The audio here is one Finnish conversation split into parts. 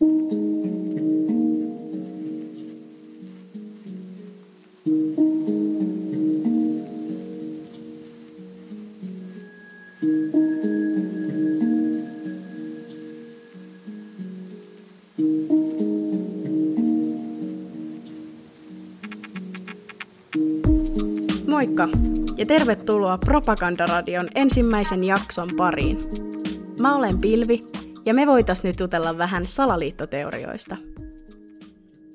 Moikka ja tervetuloa Propagandaradion ensimmäisen jakson pariin. Mä olen Pilvi ja me voitais nyt jutella vähän salaliittoteorioista.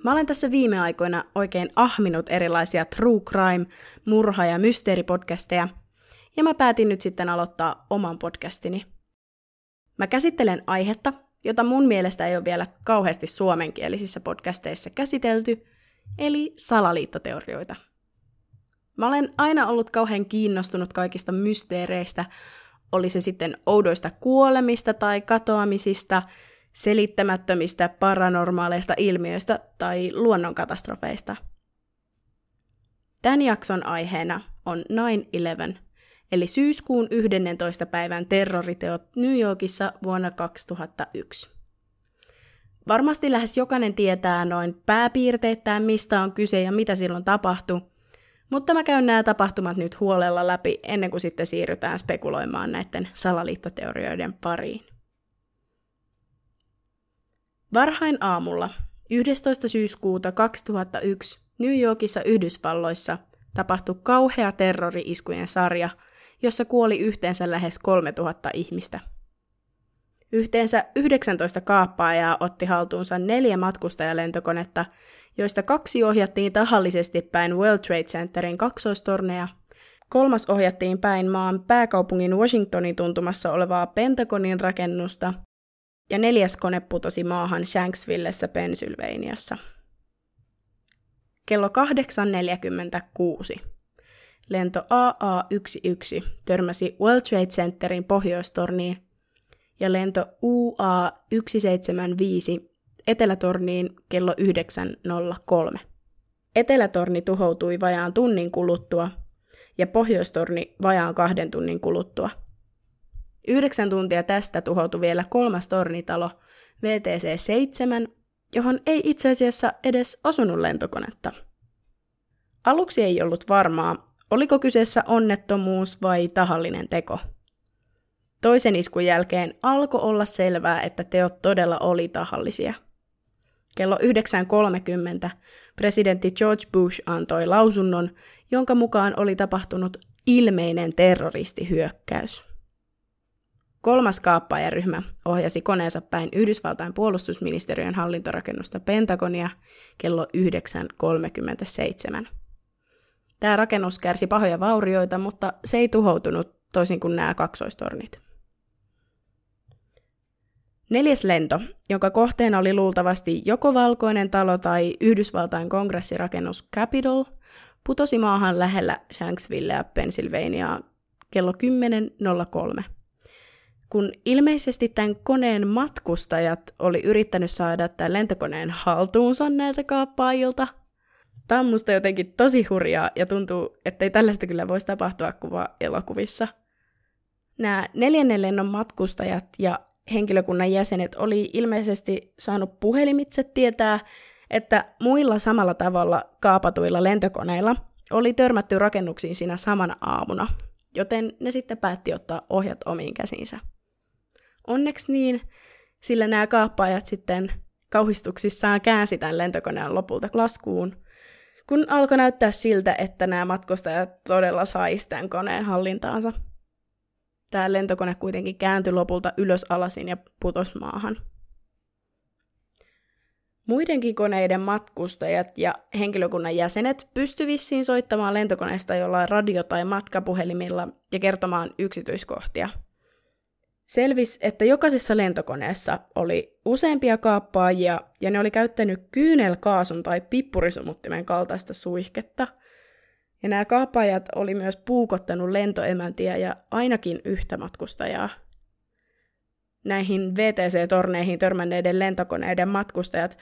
Mä olen tässä viime aikoina oikein ahminut erilaisia true crime, murha- ja mysteeripodcasteja, ja mä päätin nyt sitten aloittaa oman podcastini. Mä käsittelen aihetta, jota mun mielestä ei ole vielä kauheasti suomenkielisissä podcasteissa käsitelty, eli salaliittoteorioita – Mä olen aina ollut kauhean kiinnostunut kaikista mysteereistä, oli se sitten oudoista kuolemista tai katoamisista, selittämättömistä paranormaaleista ilmiöistä tai luonnonkatastrofeista. Tämän jakson aiheena on 9-11, eli syyskuun 11. päivän terroriteot New Yorkissa vuonna 2001. Varmasti lähes jokainen tietää noin pääpiirteittäin, mistä on kyse ja mitä silloin tapahtui, mutta mä käyn nämä tapahtumat nyt huolella läpi ennen kuin sitten siirrytään spekuloimaan näiden salaliittoteorioiden pariin. Varhain aamulla 11. syyskuuta 2001 New Yorkissa Yhdysvalloissa tapahtui kauhea terrori-iskujen sarja, jossa kuoli yhteensä lähes 3000 ihmistä. Yhteensä 19 kaappaajaa otti haltuunsa neljä matkustajalentokonetta joista kaksi ohjattiin tahallisesti päin World Trade Centerin kaksoistorneja, kolmas ohjattiin päin maan pääkaupungin Washingtonin tuntumassa olevaa Pentagonin rakennusta, ja neljäs kone putosi maahan Shanksvillessä Pennsylvaniassa. Kello 8.46 lento AA-11 törmäsi World Trade Centerin pohjoistorniin. Ja lento UA-175 Etelätorniin kello 9.03. Etelätorni tuhoutui vajaan tunnin kuluttua ja Pohjoistorni vajaan kahden tunnin kuluttua. Yhdeksän tuntia tästä tuhoutui vielä kolmas tornitalo, VTC-7, johon ei itse asiassa edes osunut lentokonetta. Aluksi ei ollut varmaa, oliko kyseessä onnettomuus vai tahallinen teko. Toisen iskun jälkeen alkoi olla selvää, että teot todella oli tahallisia – Kello 9.30 presidentti George Bush antoi lausunnon, jonka mukaan oli tapahtunut ilmeinen terroristihyökkäys. Kolmas kaappaajaryhmä ohjasi koneensa päin Yhdysvaltain puolustusministeriön hallintorakennusta Pentagonia kello 9.37. Tämä rakennus kärsi pahoja vaurioita, mutta se ei tuhoutunut toisin kuin nämä kaksoistornit. Neljäs lento, jonka kohteena oli luultavasti joko valkoinen talo tai Yhdysvaltain kongressirakennus Capitol, putosi maahan lähellä Shanksvillea, Pennsylvaniaa kello 10.03. Kun ilmeisesti tämän koneen matkustajat oli yrittänyt saada tämän lentokoneen haltuunsa näiltä kaappaajilta, Tämä on musta jotenkin tosi hurjaa ja tuntuu, että ei tällaista kyllä voisi tapahtua kuva elokuvissa. Nämä neljännen lennon matkustajat ja henkilökunnan jäsenet oli ilmeisesti saanut puhelimitse tietää, että muilla samalla tavalla kaapatuilla lentokoneilla oli törmätty rakennuksiin siinä samana aamuna, joten ne sitten päätti ottaa ohjat omiin käsiinsä. Onneksi niin, sillä nämä kaappaajat sitten kauhistuksissaan käänsi tämän lentokoneen lopulta laskuun, kun alkoi näyttää siltä, että nämä matkustajat todella saisivat tämän koneen hallintaansa. Tämä lentokone kuitenkin kääntyi lopulta ylös alasin ja putosi maahan. Muidenkin koneiden matkustajat ja henkilökunnan jäsenet pysty vissiin soittamaan lentokoneesta jollain radio- tai matkapuhelimilla ja kertomaan yksityiskohtia. Selvis, että jokaisessa lentokoneessa oli useampia kaappaajia ja ne oli käyttänyt kyynelkaasun tai pippurisumuttimen kaltaista suihketta – ja nämä kaapajat oli myös puukottanut lentoemäntiä ja ainakin yhtä matkustajaa. Näihin VTC-torneihin törmänneiden lentokoneiden matkustajat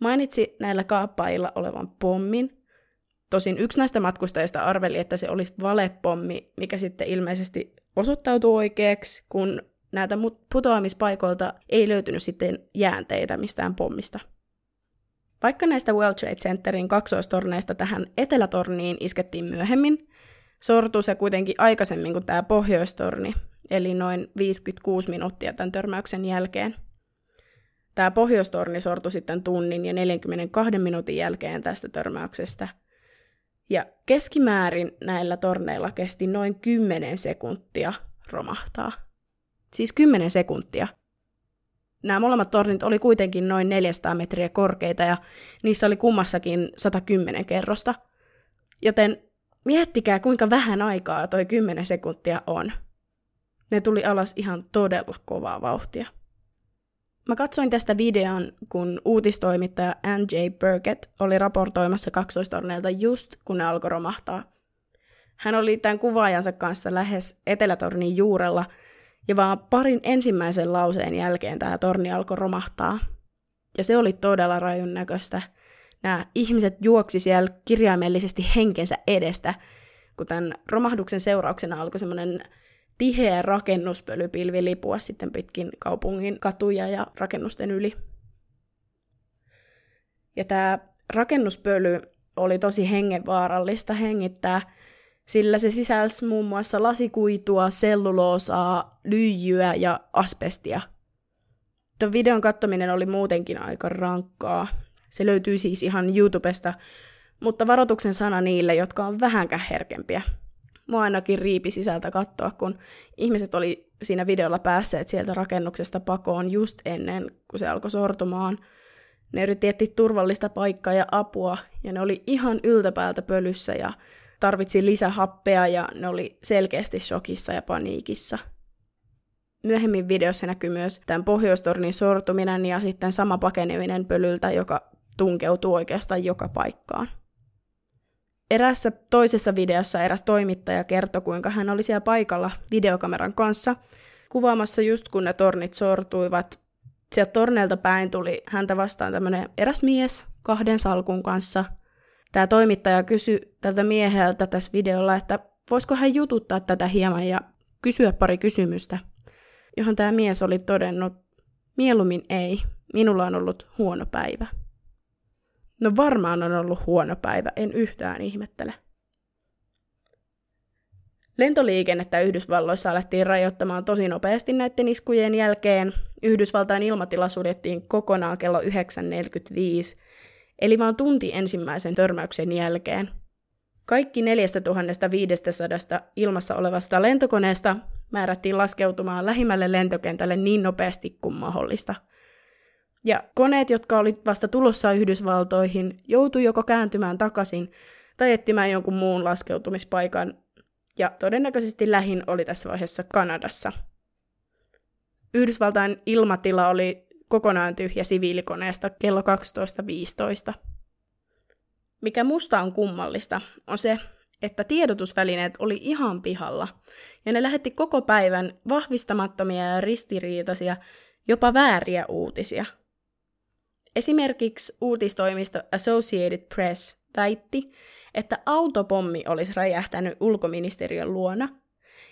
mainitsi näillä kaappaajilla olevan pommin. Tosin yksi näistä matkustajista arveli, että se olisi valepommi, mikä sitten ilmeisesti osoittautui oikeaksi, kun näitä putoamispaikoilta ei löytynyt sitten jäänteitä mistään pommista. Vaikka näistä World Trade Centerin kaksoistorneista tähän etelätorniin iskettiin myöhemmin, sortui se kuitenkin aikaisemmin kuin tämä pohjoistorni, eli noin 56 minuuttia tämän törmäyksen jälkeen. Tämä pohjoistorni sortui sitten tunnin ja 42 minuutin jälkeen tästä törmäyksestä. Ja keskimäärin näillä torneilla kesti noin 10 sekuntia romahtaa. Siis 10 sekuntia. Nämä molemmat tornit oli kuitenkin noin 400 metriä korkeita ja niissä oli kummassakin 110 kerrosta. Joten miettikää kuinka vähän aikaa toi 10 sekuntia on. Ne tuli alas ihan todella kovaa vauhtia. Mä katsoin tästä videon, kun uutistoimittaja N.J. Burkett oli raportoimassa kaksoistorneilta just kun ne alkoi romahtaa. Hän oli tämän kuvaajansa kanssa lähes Etelätornin juurella, ja vaan parin ensimmäisen lauseen jälkeen tämä torni alkoi romahtaa. Ja se oli todella rajun näköistä. Nämä ihmiset juoksi siellä kirjaimellisesti henkensä edestä, kun tämän romahduksen seurauksena alkoi semmoinen tiheä rakennuspölypilvi lipua sitten pitkin kaupungin katuja ja rakennusten yli. Ja tämä rakennuspöly oli tosi hengenvaarallista hengittää, sillä se sisälsi muun muassa lasikuitua, selluloosaa, lyijyä ja asbestia. Tuon videon katsominen oli muutenkin aika rankkaa. Se löytyy siis ihan YouTubesta, mutta varoituksen sana niille, jotka on vähänkään herkempiä – mua ainakin riipi sisältä katsoa, kun ihmiset oli siinä videolla päässeet sieltä rakennuksesta pakoon just ennen, kuin se alkoi sortumaan. Ne yritti etsiä turvallista paikkaa ja apua, ja ne oli ihan yltäpäältä pölyssä ja tarvitsi lisähappea, ja ne oli selkeästi shokissa ja paniikissa. Myöhemmin videossa näkyy myös tämän pohjoistornin sortuminen ja sitten sama pakeneminen pölyltä, joka tunkeutuu oikeastaan joka paikkaan. Erässä toisessa videossa eräs toimittaja kertoi, kuinka hän oli siellä paikalla videokameran kanssa kuvaamassa just kun ne tornit sortuivat. Sieltä torneilta päin tuli häntä vastaan tämmöinen eräs mies kahden salkun kanssa. Tämä toimittaja kysyi tältä mieheltä tässä videolla, että voisiko hän jututtaa tätä hieman ja kysyä pari kysymystä, johon tämä mies oli todennut, mieluummin ei, minulla on ollut huono päivä. No varmaan on ollut huono päivä, en yhtään ihmettele. Lentoliikennettä Yhdysvalloissa alettiin rajoittamaan tosi nopeasti näiden iskujen jälkeen. Yhdysvaltain ilmatila suljettiin kokonaan kello 9.45, eli vain tunti ensimmäisen törmäyksen jälkeen. Kaikki 4500 ilmassa olevasta lentokoneesta määrättiin laskeutumaan lähimmälle lentokentälle niin nopeasti kuin mahdollista – ja koneet, jotka olivat vasta tulossa Yhdysvaltoihin, joutui joko kääntymään takaisin tai etsimään jonkun muun laskeutumispaikan, ja todennäköisesti lähin oli tässä vaiheessa Kanadassa. Yhdysvaltain ilmatila oli kokonaan tyhjä siviilikoneesta kello 12.15. Mikä musta on kummallista, on se, että tiedotusvälineet oli ihan pihalla, ja ne lähetti koko päivän vahvistamattomia ja ristiriitaisia, jopa vääriä uutisia – Esimerkiksi uutistoimisto Associated Press väitti, että autopommi olisi räjähtänyt ulkoministeriön luona,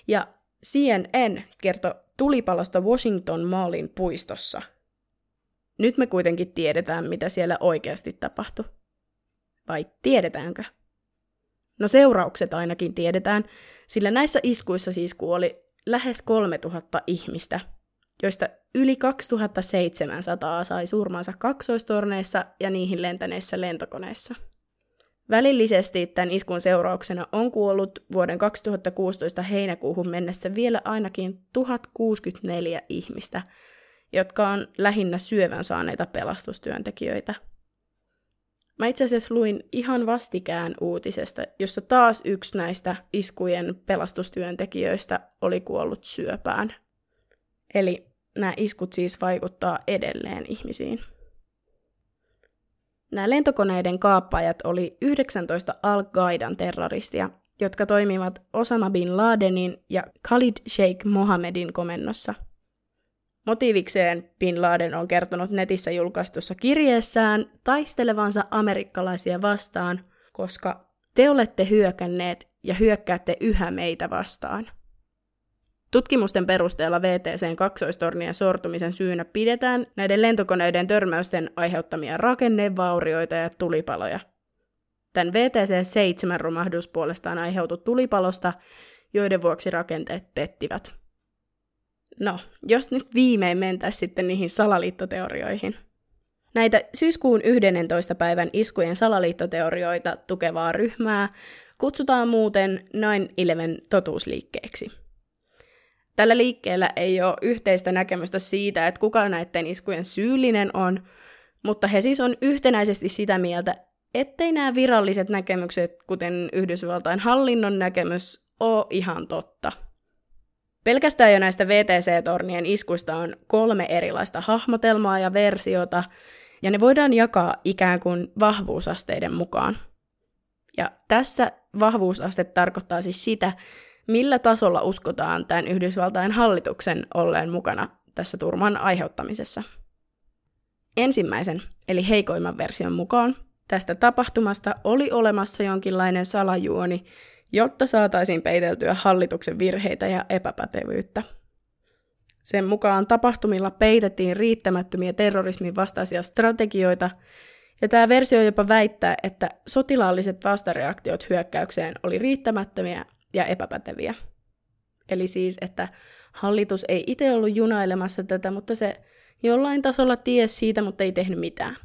ja CNN kertoi tulipalosta Washington Mallin puistossa. Nyt me kuitenkin tiedetään, mitä siellä oikeasti tapahtui. Vai tiedetäänkö? No seuraukset ainakin tiedetään, sillä näissä iskuissa siis kuoli lähes 3000 ihmistä joista yli 2700 sai surmansa kaksoistorneissa ja niihin lentäneissä lentokoneissa. Välillisesti tämän iskun seurauksena on kuollut vuoden 2016 heinäkuuhun mennessä vielä ainakin 1064 ihmistä, jotka on lähinnä syövän saaneita pelastustyöntekijöitä. Mä itse asiassa luin ihan vastikään uutisesta, jossa taas yksi näistä iskujen pelastustyöntekijöistä oli kuollut syöpään. Eli nämä iskut siis vaikuttaa edelleen ihmisiin. Nämä lentokoneiden kaappaajat oli 19 Al-Qaidan terroristia, jotka toimivat Osama bin Ladenin ja Khalid Sheikh Mohammedin komennossa. Motiivikseen bin Laden on kertonut netissä julkaistussa kirjeessään taistelevansa amerikkalaisia vastaan, koska te olette hyökänneet ja hyökkäätte yhä meitä vastaan. Tutkimusten perusteella VTCn kaksoistornien sortumisen syynä pidetään näiden lentokoneiden törmäysten aiheuttamia rakennevaurioita ja tulipaloja. Tämän VTC-7 romahdus puolestaan aiheutui tulipalosta, joiden vuoksi rakenteet pettivät. No, jos nyt viimein mentäisiin sitten niihin salaliittoteorioihin. Näitä syyskuun 11. päivän iskujen salaliittoteorioita tukevaa ryhmää kutsutaan muuten 9-11 totuusliikkeeksi. Tällä liikkeellä ei ole yhteistä näkemystä siitä, että kuka näiden iskujen syyllinen on, mutta he siis on yhtenäisesti sitä mieltä, ettei nämä viralliset näkemykset, kuten Yhdysvaltain hallinnon näkemys, ole ihan totta. Pelkästään jo näistä VTC-tornien iskuista on kolme erilaista hahmotelmaa ja versiota, ja ne voidaan jakaa ikään kuin vahvuusasteiden mukaan. Ja tässä vahvuusaste tarkoittaa siis sitä, millä tasolla uskotaan tämän Yhdysvaltain hallituksen olleen mukana tässä turman aiheuttamisessa. Ensimmäisen, eli heikoimman version mukaan, tästä tapahtumasta oli olemassa jonkinlainen salajuoni, jotta saataisiin peiteltyä hallituksen virheitä ja epäpätevyyttä. Sen mukaan tapahtumilla peitettiin riittämättömiä terrorismin vastaisia strategioita, ja tämä versio jopa väittää, että sotilaalliset vastareaktiot hyökkäykseen oli riittämättömiä ja epäpäteviä. Eli siis, että hallitus ei itse ollut junailemassa tätä, mutta se jollain tasolla tiesi siitä, mutta ei tehnyt mitään.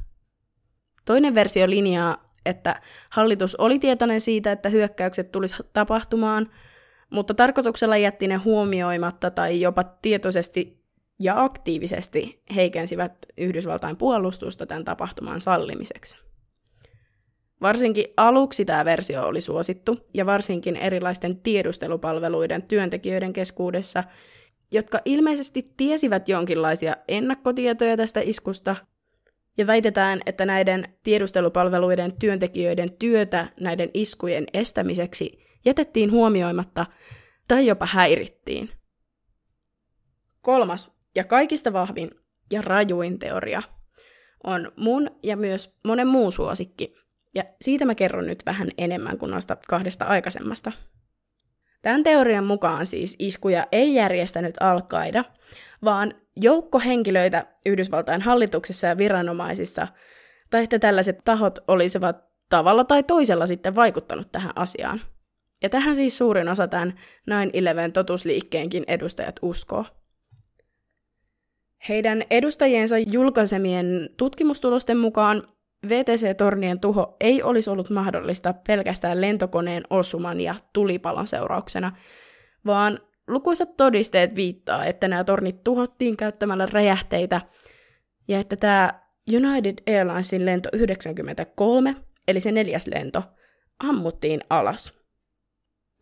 Toinen versio linjaa, että hallitus oli tietoinen siitä, että hyökkäykset tulisi tapahtumaan, mutta tarkoituksella jätti ne huomioimatta tai jopa tietoisesti ja aktiivisesti heikensivät Yhdysvaltain puolustusta tämän tapahtuman sallimiseksi. Varsinkin aluksi tämä versio oli suosittu, ja varsinkin erilaisten tiedustelupalveluiden työntekijöiden keskuudessa, jotka ilmeisesti tiesivät jonkinlaisia ennakkotietoja tästä iskusta, ja väitetään, että näiden tiedustelupalveluiden työntekijöiden työtä näiden iskujen estämiseksi jätettiin huomioimatta tai jopa häirittiin. Kolmas ja kaikista vahvin ja rajuin teoria on mun ja myös monen muun suosikki, ja siitä mä kerron nyt vähän enemmän kuin noista kahdesta aikaisemmasta. Tämän teorian mukaan siis iskuja ei järjestänyt alkaida, vaan joukko henkilöitä Yhdysvaltain hallituksessa ja viranomaisissa, tai että tällaiset tahot olisivat tavalla tai toisella sitten vaikuttanut tähän asiaan. Ja tähän siis suurin osa tämän 9-11 totusliikkeenkin edustajat uskoo. Heidän edustajiensa julkaisemien tutkimustulosten mukaan VTC-tornien tuho ei olisi ollut mahdollista pelkästään lentokoneen osuman ja tulipalon seurauksena, vaan lukuisat todisteet viittaa, että nämä tornit tuhottiin käyttämällä räjähteitä ja että tämä United Airlinesin lento 93, eli se neljäs lento, ammuttiin alas.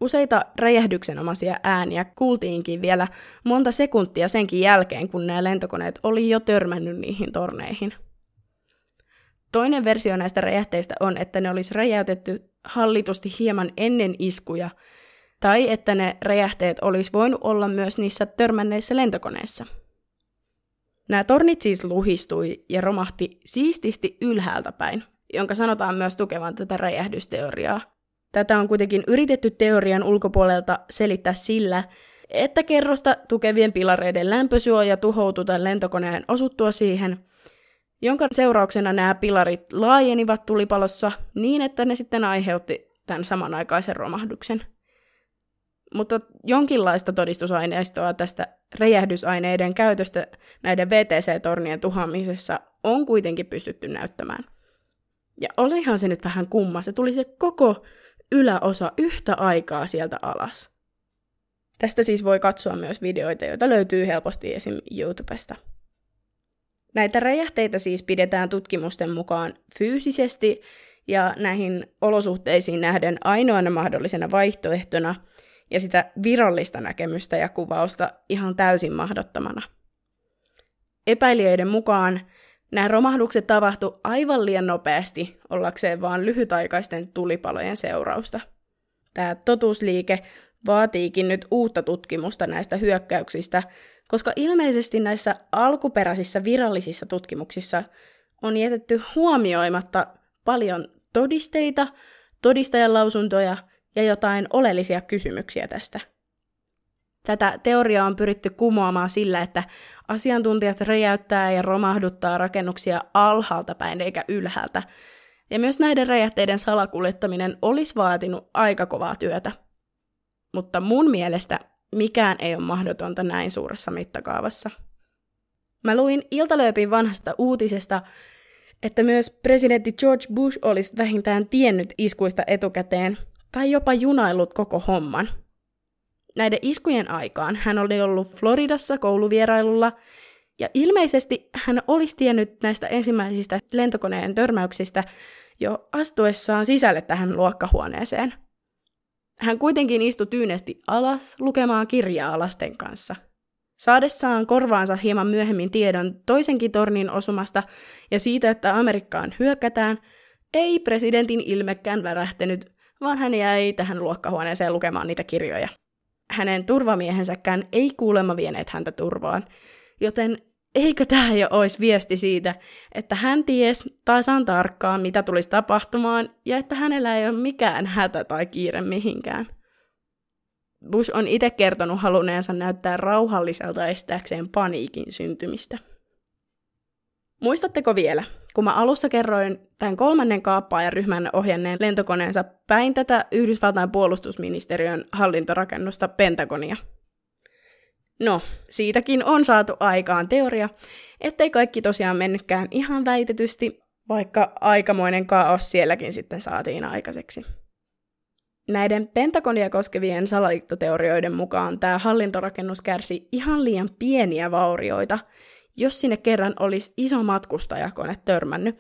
Useita räjähdyksenomaisia ääniä kuultiinkin vielä monta sekuntia senkin jälkeen, kun nämä lentokoneet oli jo törmännyt niihin torneihin. Toinen versio näistä räjähteistä on, että ne olisi räjäytetty hallitusti hieman ennen iskuja, tai että ne räjähteet olisi voinut olla myös niissä törmänneissä lentokoneissa. Nämä tornit siis luhistui ja romahti siististi ylhäältä päin, jonka sanotaan myös tukevan tätä räjähdysteoriaa. Tätä on kuitenkin yritetty teorian ulkopuolelta selittää sillä, että kerrosta tukevien pilareiden lämpösuoja tuhoutui tämän lentokoneen osuttua siihen – jonka seurauksena nämä pilarit laajenivat tulipalossa niin, että ne sitten aiheutti tämän samanaikaisen romahduksen. Mutta jonkinlaista todistusaineistoa tästä räjähdysaineiden käytöstä näiden VTC-tornien tuhoamisessa on kuitenkin pystytty näyttämään. Ja olihan se nyt vähän kumma, se tuli se koko yläosa yhtä aikaa sieltä alas. Tästä siis voi katsoa myös videoita, joita löytyy helposti esim. YouTubesta. Näitä räjähteitä siis pidetään tutkimusten mukaan fyysisesti ja näihin olosuhteisiin nähden ainoana mahdollisena vaihtoehtona ja sitä virallista näkemystä ja kuvausta ihan täysin mahdottomana. Epäilijöiden mukaan nämä romahdukset tapahtu aivan liian nopeasti ollakseen vain lyhytaikaisten tulipalojen seurausta. Tämä totuusliike vaatiikin nyt uutta tutkimusta näistä hyökkäyksistä, koska ilmeisesti näissä alkuperäisissä virallisissa tutkimuksissa on jätetty huomioimatta paljon todisteita, todistajan lausuntoja ja jotain oleellisia kysymyksiä tästä. Tätä teoriaa on pyritty kumoamaan sillä, että asiantuntijat räjäyttää ja romahduttaa rakennuksia alhaalta päin eikä ylhäältä. Ja myös näiden räjähteiden salakuljettaminen olisi vaatinut aika kovaa työtä. Mutta mun mielestä mikään ei ole mahdotonta näin suuressa mittakaavassa. Mä luin Iltalööpin vanhasta uutisesta, että myös presidentti George Bush olisi vähintään tiennyt iskuista etukäteen, tai jopa junaillut koko homman. Näiden iskujen aikaan hän oli ollut Floridassa kouluvierailulla, ja ilmeisesti hän olisi tiennyt näistä ensimmäisistä lentokoneen törmäyksistä jo astuessaan sisälle tähän luokkahuoneeseen. Hän kuitenkin istui tyynesti alas lukemaan kirjaa lasten kanssa – Saadessaan korvaansa hieman myöhemmin tiedon toisenkin tornin osumasta ja siitä, että Amerikkaan hyökätään, ei presidentin ilmekään värähtänyt, vaan hän jäi tähän luokkahuoneeseen lukemaan niitä kirjoja. Hänen turvamiehensäkään ei kuulemma vieneet häntä turvaan, joten eikö tämä jo olisi viesti siitä, että hän ties tasan tarkkaan, mitä tulisi tapahtumaan, ja että hänellä ei ole mikään hätä tai kiire mihinkään. Bush on itse kertonut halunneensa näyttää rauhalliselta estääkseen paniikin syntymistä. Muistatteko vielä, kun mä alussa kerroin tämän kolmannen kaappaajaryhmän ohjanneen lentokoneensa päin tätä Yhdysvaltain puolustusministeriön hallintorakennusta Pentagonia? No, siitäkin on saatu aikaan teoria, ettei kaikki tosiaan mennytkään ihan väitetysti, vaikka aikamoinen kaos sielläkin sitten saatiin aikaiseksi. Näiden Pentagonia koskevien salaliittoteorioiden mukaan tämä hallintorakennus kärsi ihan liian pieniä vaurioita, jos sinne kerran olisi iso matkustajakone törmännyt.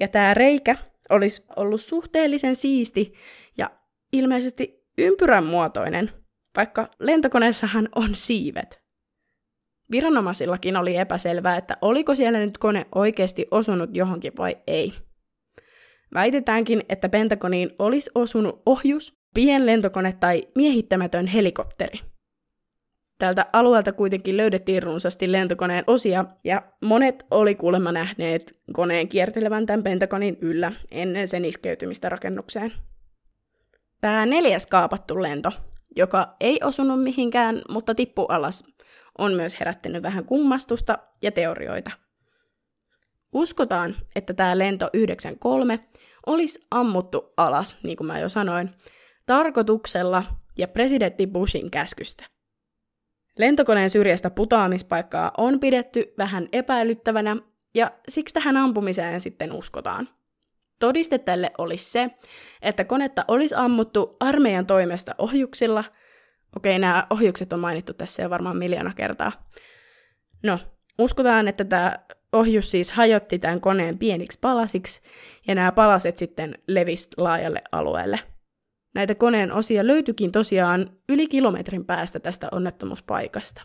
Ja tämä reikä olisi ollut suhteellisen siisti ja ilmeisesti ympyrän muotoinen, vaikka lentokoneessahan on siivet. Viranomaisillakin oli epäselvää, että oliko siellä nyt kone oikeasti osunut johonkin vai ei. Väitetäänkin, että Pentagoniin olisi osunut ohjus, pienlentokone tai miehittämätön helikopteri. Tältä alueelta kuitenkin löydettiin runsaasti lentokoneen osia, ja monet oli kuulemma nähneet koneen kiertelevän tämän Pentagonin yllä ennen sen iskeytymistä rakennukseen. Tämä neljäs kaapattu lento, joka ei osunut mihinkään, mutta tippu alas, on myös herättänyt vähän kummastusta ja teorioita – Uskotaan, että tämä lento 93 olisi ammuttu alas, niin kuin mä jo sanoin, tarkoituksella ja presidentti Bushin käskystä. Lentokoneen syrjästä putoamispaikkaa on pidetty vähän epäilyttävänä, ja siksi tähän ampumiseen sitten uskotaan. Todiste tälle olisi se, että konetta olisi ammuttu armeijan toimesta ohjuksilla. Okei, nämä ohjukset on mainittu tässä jo varmaan miljoona kertaa. No, uskotaan, että tämä ohjus siis hajotti tämän koneen pieniksi palasiksi, ja nämä palaset sitten levisi laajalle alueelle. Näitä koneen osia löytyikin tosiaan yli kilometrin päästä tästä onnettomuuspaikasta.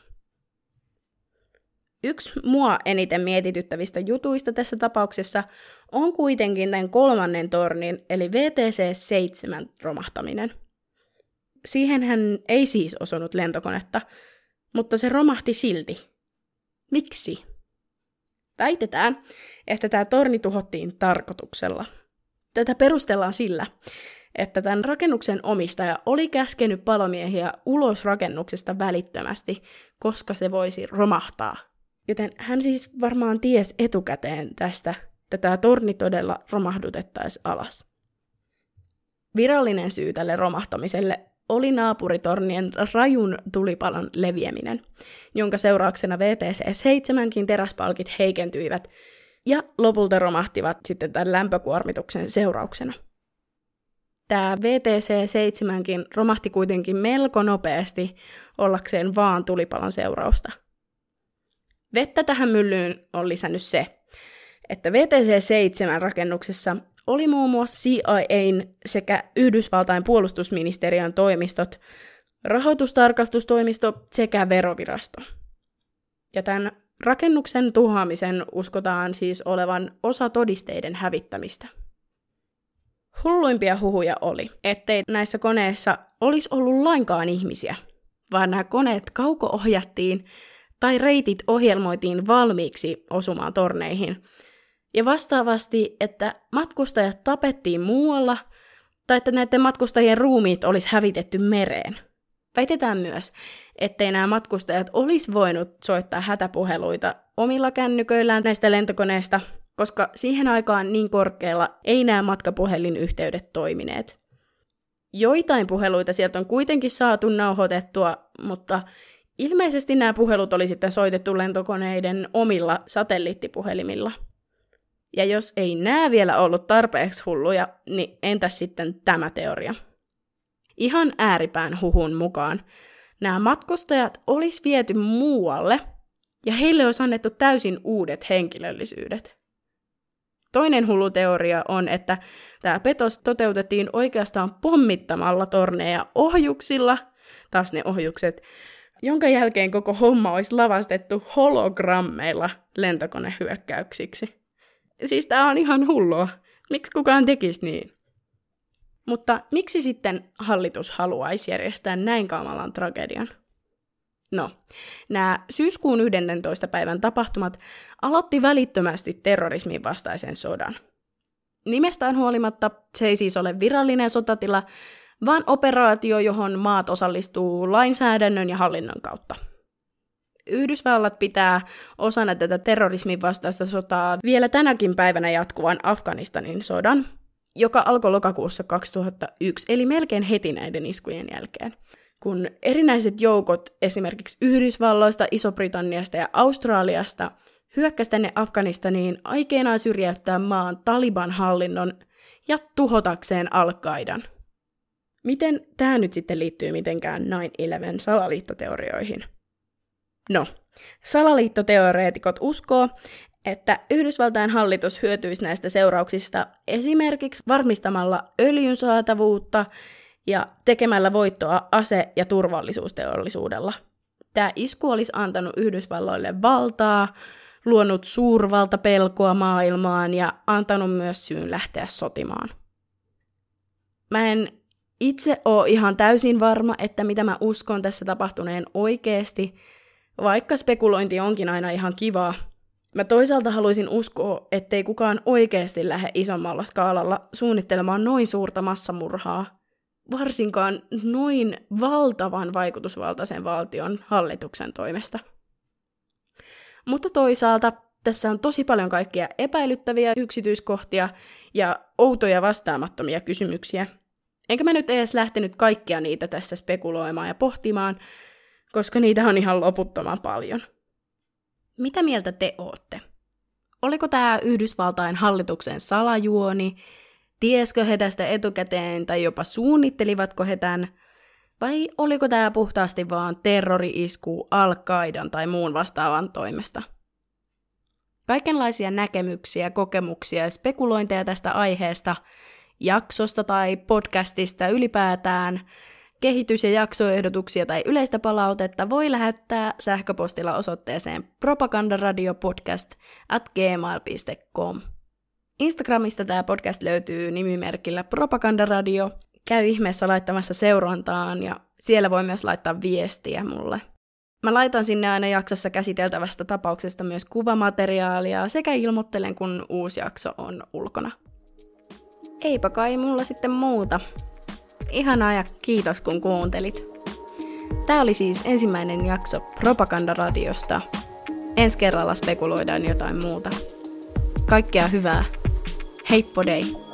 Yksi mua eniten mietityttävistä jutuista tässä tapauksessa on kuitenkin tämän kolmannen tornin, eli VTC-7 romahtaminen. Siihen hän ei siis osunut lentokonetta, mutta se romahti silti. Miksi? Väitetään, että tämä torni tuhottiin tarkoituksella. Tätä perustellaan sillä, että tämän rakennuksen omistaja oli käskenyt palomiehiä ulos rakennuksesta välittömästi, koska se voisi romahtaa. Joten hän siis varmaan ties etukäteen tästä, että tämä torni todella romahdutettaisiin alas. Virallinen syy tälle romahtamiselle oli naapuritornien rajun tulipalon leviäminen, jonka seurauksena VTC-7kin teräspalkit heikentyivät ja lopulta romahtivat sitten tämän lämpökuormituksen seurauksena. Tämä VTC-7kin romahti kuitenkin melko nopeasti ollakseen vaan tulipalon seurausta. Vettä tähän myllyyn on lisännyt se, että VTC-7-rakennuksessa oli muun muassa CIAn sekä Yhdysvaltain puolustusministeriön toimistot, rahoitustarkastustoimisto sekä verovirasto. Ja tämän rakennuksen tuhoamisen uskotaan siis olevan osa todisteiden hävittämistä. Hulluimpia huhuja oli, ettei näissä koneissa olisi ollut lainkaan ihmisiä, vaan nämä koneet kauko-ohjattiin tai reitit ohjelmoitiin valmiiksi osumaan torneihin – ja vastaavasti, että matkustajat tapettiin muualla, tai että näiden matkustajien ruumiit olisi hävitetty mereen. Väitetään myös, ettei nämä matkustajat olisi voinut soittaa hätäpuheluita omilla kännyköillään näistä lentokoneista, koska siihen aikaan niin korkealla ei nämä matkapuhelinyhteydet toimineet. Joitain puheluita sieltä on kuitenkin saatu nauhoitettua, mutta ilmeisesti nämä puhelut oli sitten soitettu lentokoneiden omilla satelliittipuhelimilla. Ja jos ei nämä vielä ollut tarpeeksi hulluja, niin entäs sitten tämä teoria? Ihan ääripään huhun mukaan nämä matkustajat olisi viety muualle ja heille olisi annettu täysin uudet henkilöllisyydet. Toinen hullu teoria on, että tämä petos toteutettiin oikeastaan pommittamalla torneja ohjuksilla, taas ne ohjukset, jonka jälkeen koko homma olisi lavastettu hologrammeilla lentokonehyökkäyksiksi. Siis tämä on ihan hullua. Miksi kukaan tekisi niin? Mutta miksi sitten hallitus haluaisi järjestää näin kamalan tragedian? No, nämä syyskuun 11. päivän tapahtumat aloitti välittömästi terrorismin vastaisen sodan. Nimestään huolimatta se ei siis ole virallinen sotatila, vaan operaatio, johon maat osallistuu lainsäädännön ja hallinnon kautta. Yhdysvallat pitää osana tätä terrorismin vastaista sotaa vielä tänäkin päivänä jatkuvan Afganistanin sodan, joka alkoi lokakuussa 2001, eli melkein heti näiden iskujen jälkeen. Kun erinäiset joukot esimerkiksi Yhdysvalloista, Iso-Britanniasta ja Australiasta hyökkäsi tänne Afganistaniin aikeinaan syrjäyttää maan Taliban hallinnon ja tuhotakseen al Miten tämä nyt sitten liittyy mitenkään 9-11 salaliittoteorioihin? No, salaliittoteoreetikot uskoo, että Yhdysvaltain hallitus hyötyisi näistä seurauksista esimerkiksi varmistamalla öljyn saatavuutta ja tekemällä voittoa ase- ja turvallisuusteollisuudella. Tämä isku olisi antanut Yhdysvalloille valtaa, luonut suurvalta pelkoa maailmaan ja antanut myös syyn lähteä sotimaan. Mä en itse ole ihan täysin varma, että mitä mä uskon tässä tapahtuneen oikeasti, vaikka spekulointi onkin aina ihan kivaa, Mä toisaalta haluaisin uskoa, ettei kukaan oikeasti lähde isommalla skaalalla suunnittelemaan noin suurta massamurhaa, varsinkaan noin valtavan vaikutusvaltaisen valtion hallituksen toimesta. Mutta toisaalta tässä on tosi paljon kaikkia epäilyttäviä yksityiskohtia ja outoja vastaamattomia kysymyksiä. Enkä mä nyt edes lähtenyt kaikkia niitä tässä spekuloimaan ja pohtimaan, koska niitä on ihan loputtoman paljon – mitä mieltä te ootte? Oliko tämä Yhdysvaltain hallituksen salajuoni? Tieskö he tästä etukäteen tai jopa suunnittelivatko he tämän? Vai oliko tämä puhtaasti vaan terrori-isku al tai muun vastaavan toimesta? Kaikenlaisia näkemyksiä, kokemuksia ja spekulointeja tästä aiheesta, jaksosta tai podcastista ylipäätään – kehitys- ja jaksoehdotuksia tai yleistä palautetta voi lähettää sähköpostilla osoitteeseen propagandaradiopodcast at gmail.com. Instagramista tämä podcast löytyy nimimerkillä Propagandaradio. Käy ihmeessä laittamassa seurantaan ja siellä voi myös laittaa viestiä mulle. Mä laitan sinne aina jaksossa käsiteltävästä tapauksesta myös kuvamateriaalia sekä ilmoittelen, kun uusi jakso on ulkona. Eipä kai mulla sitten muuta. Ihanaa ja kiitos kun kuuntelit. Tämä oli siis ensimmäinen jakso Propagandaradiosta. Ensi kerralla spekuloidaan jotain muuta. Kaikkea hyvää. Hej på dig!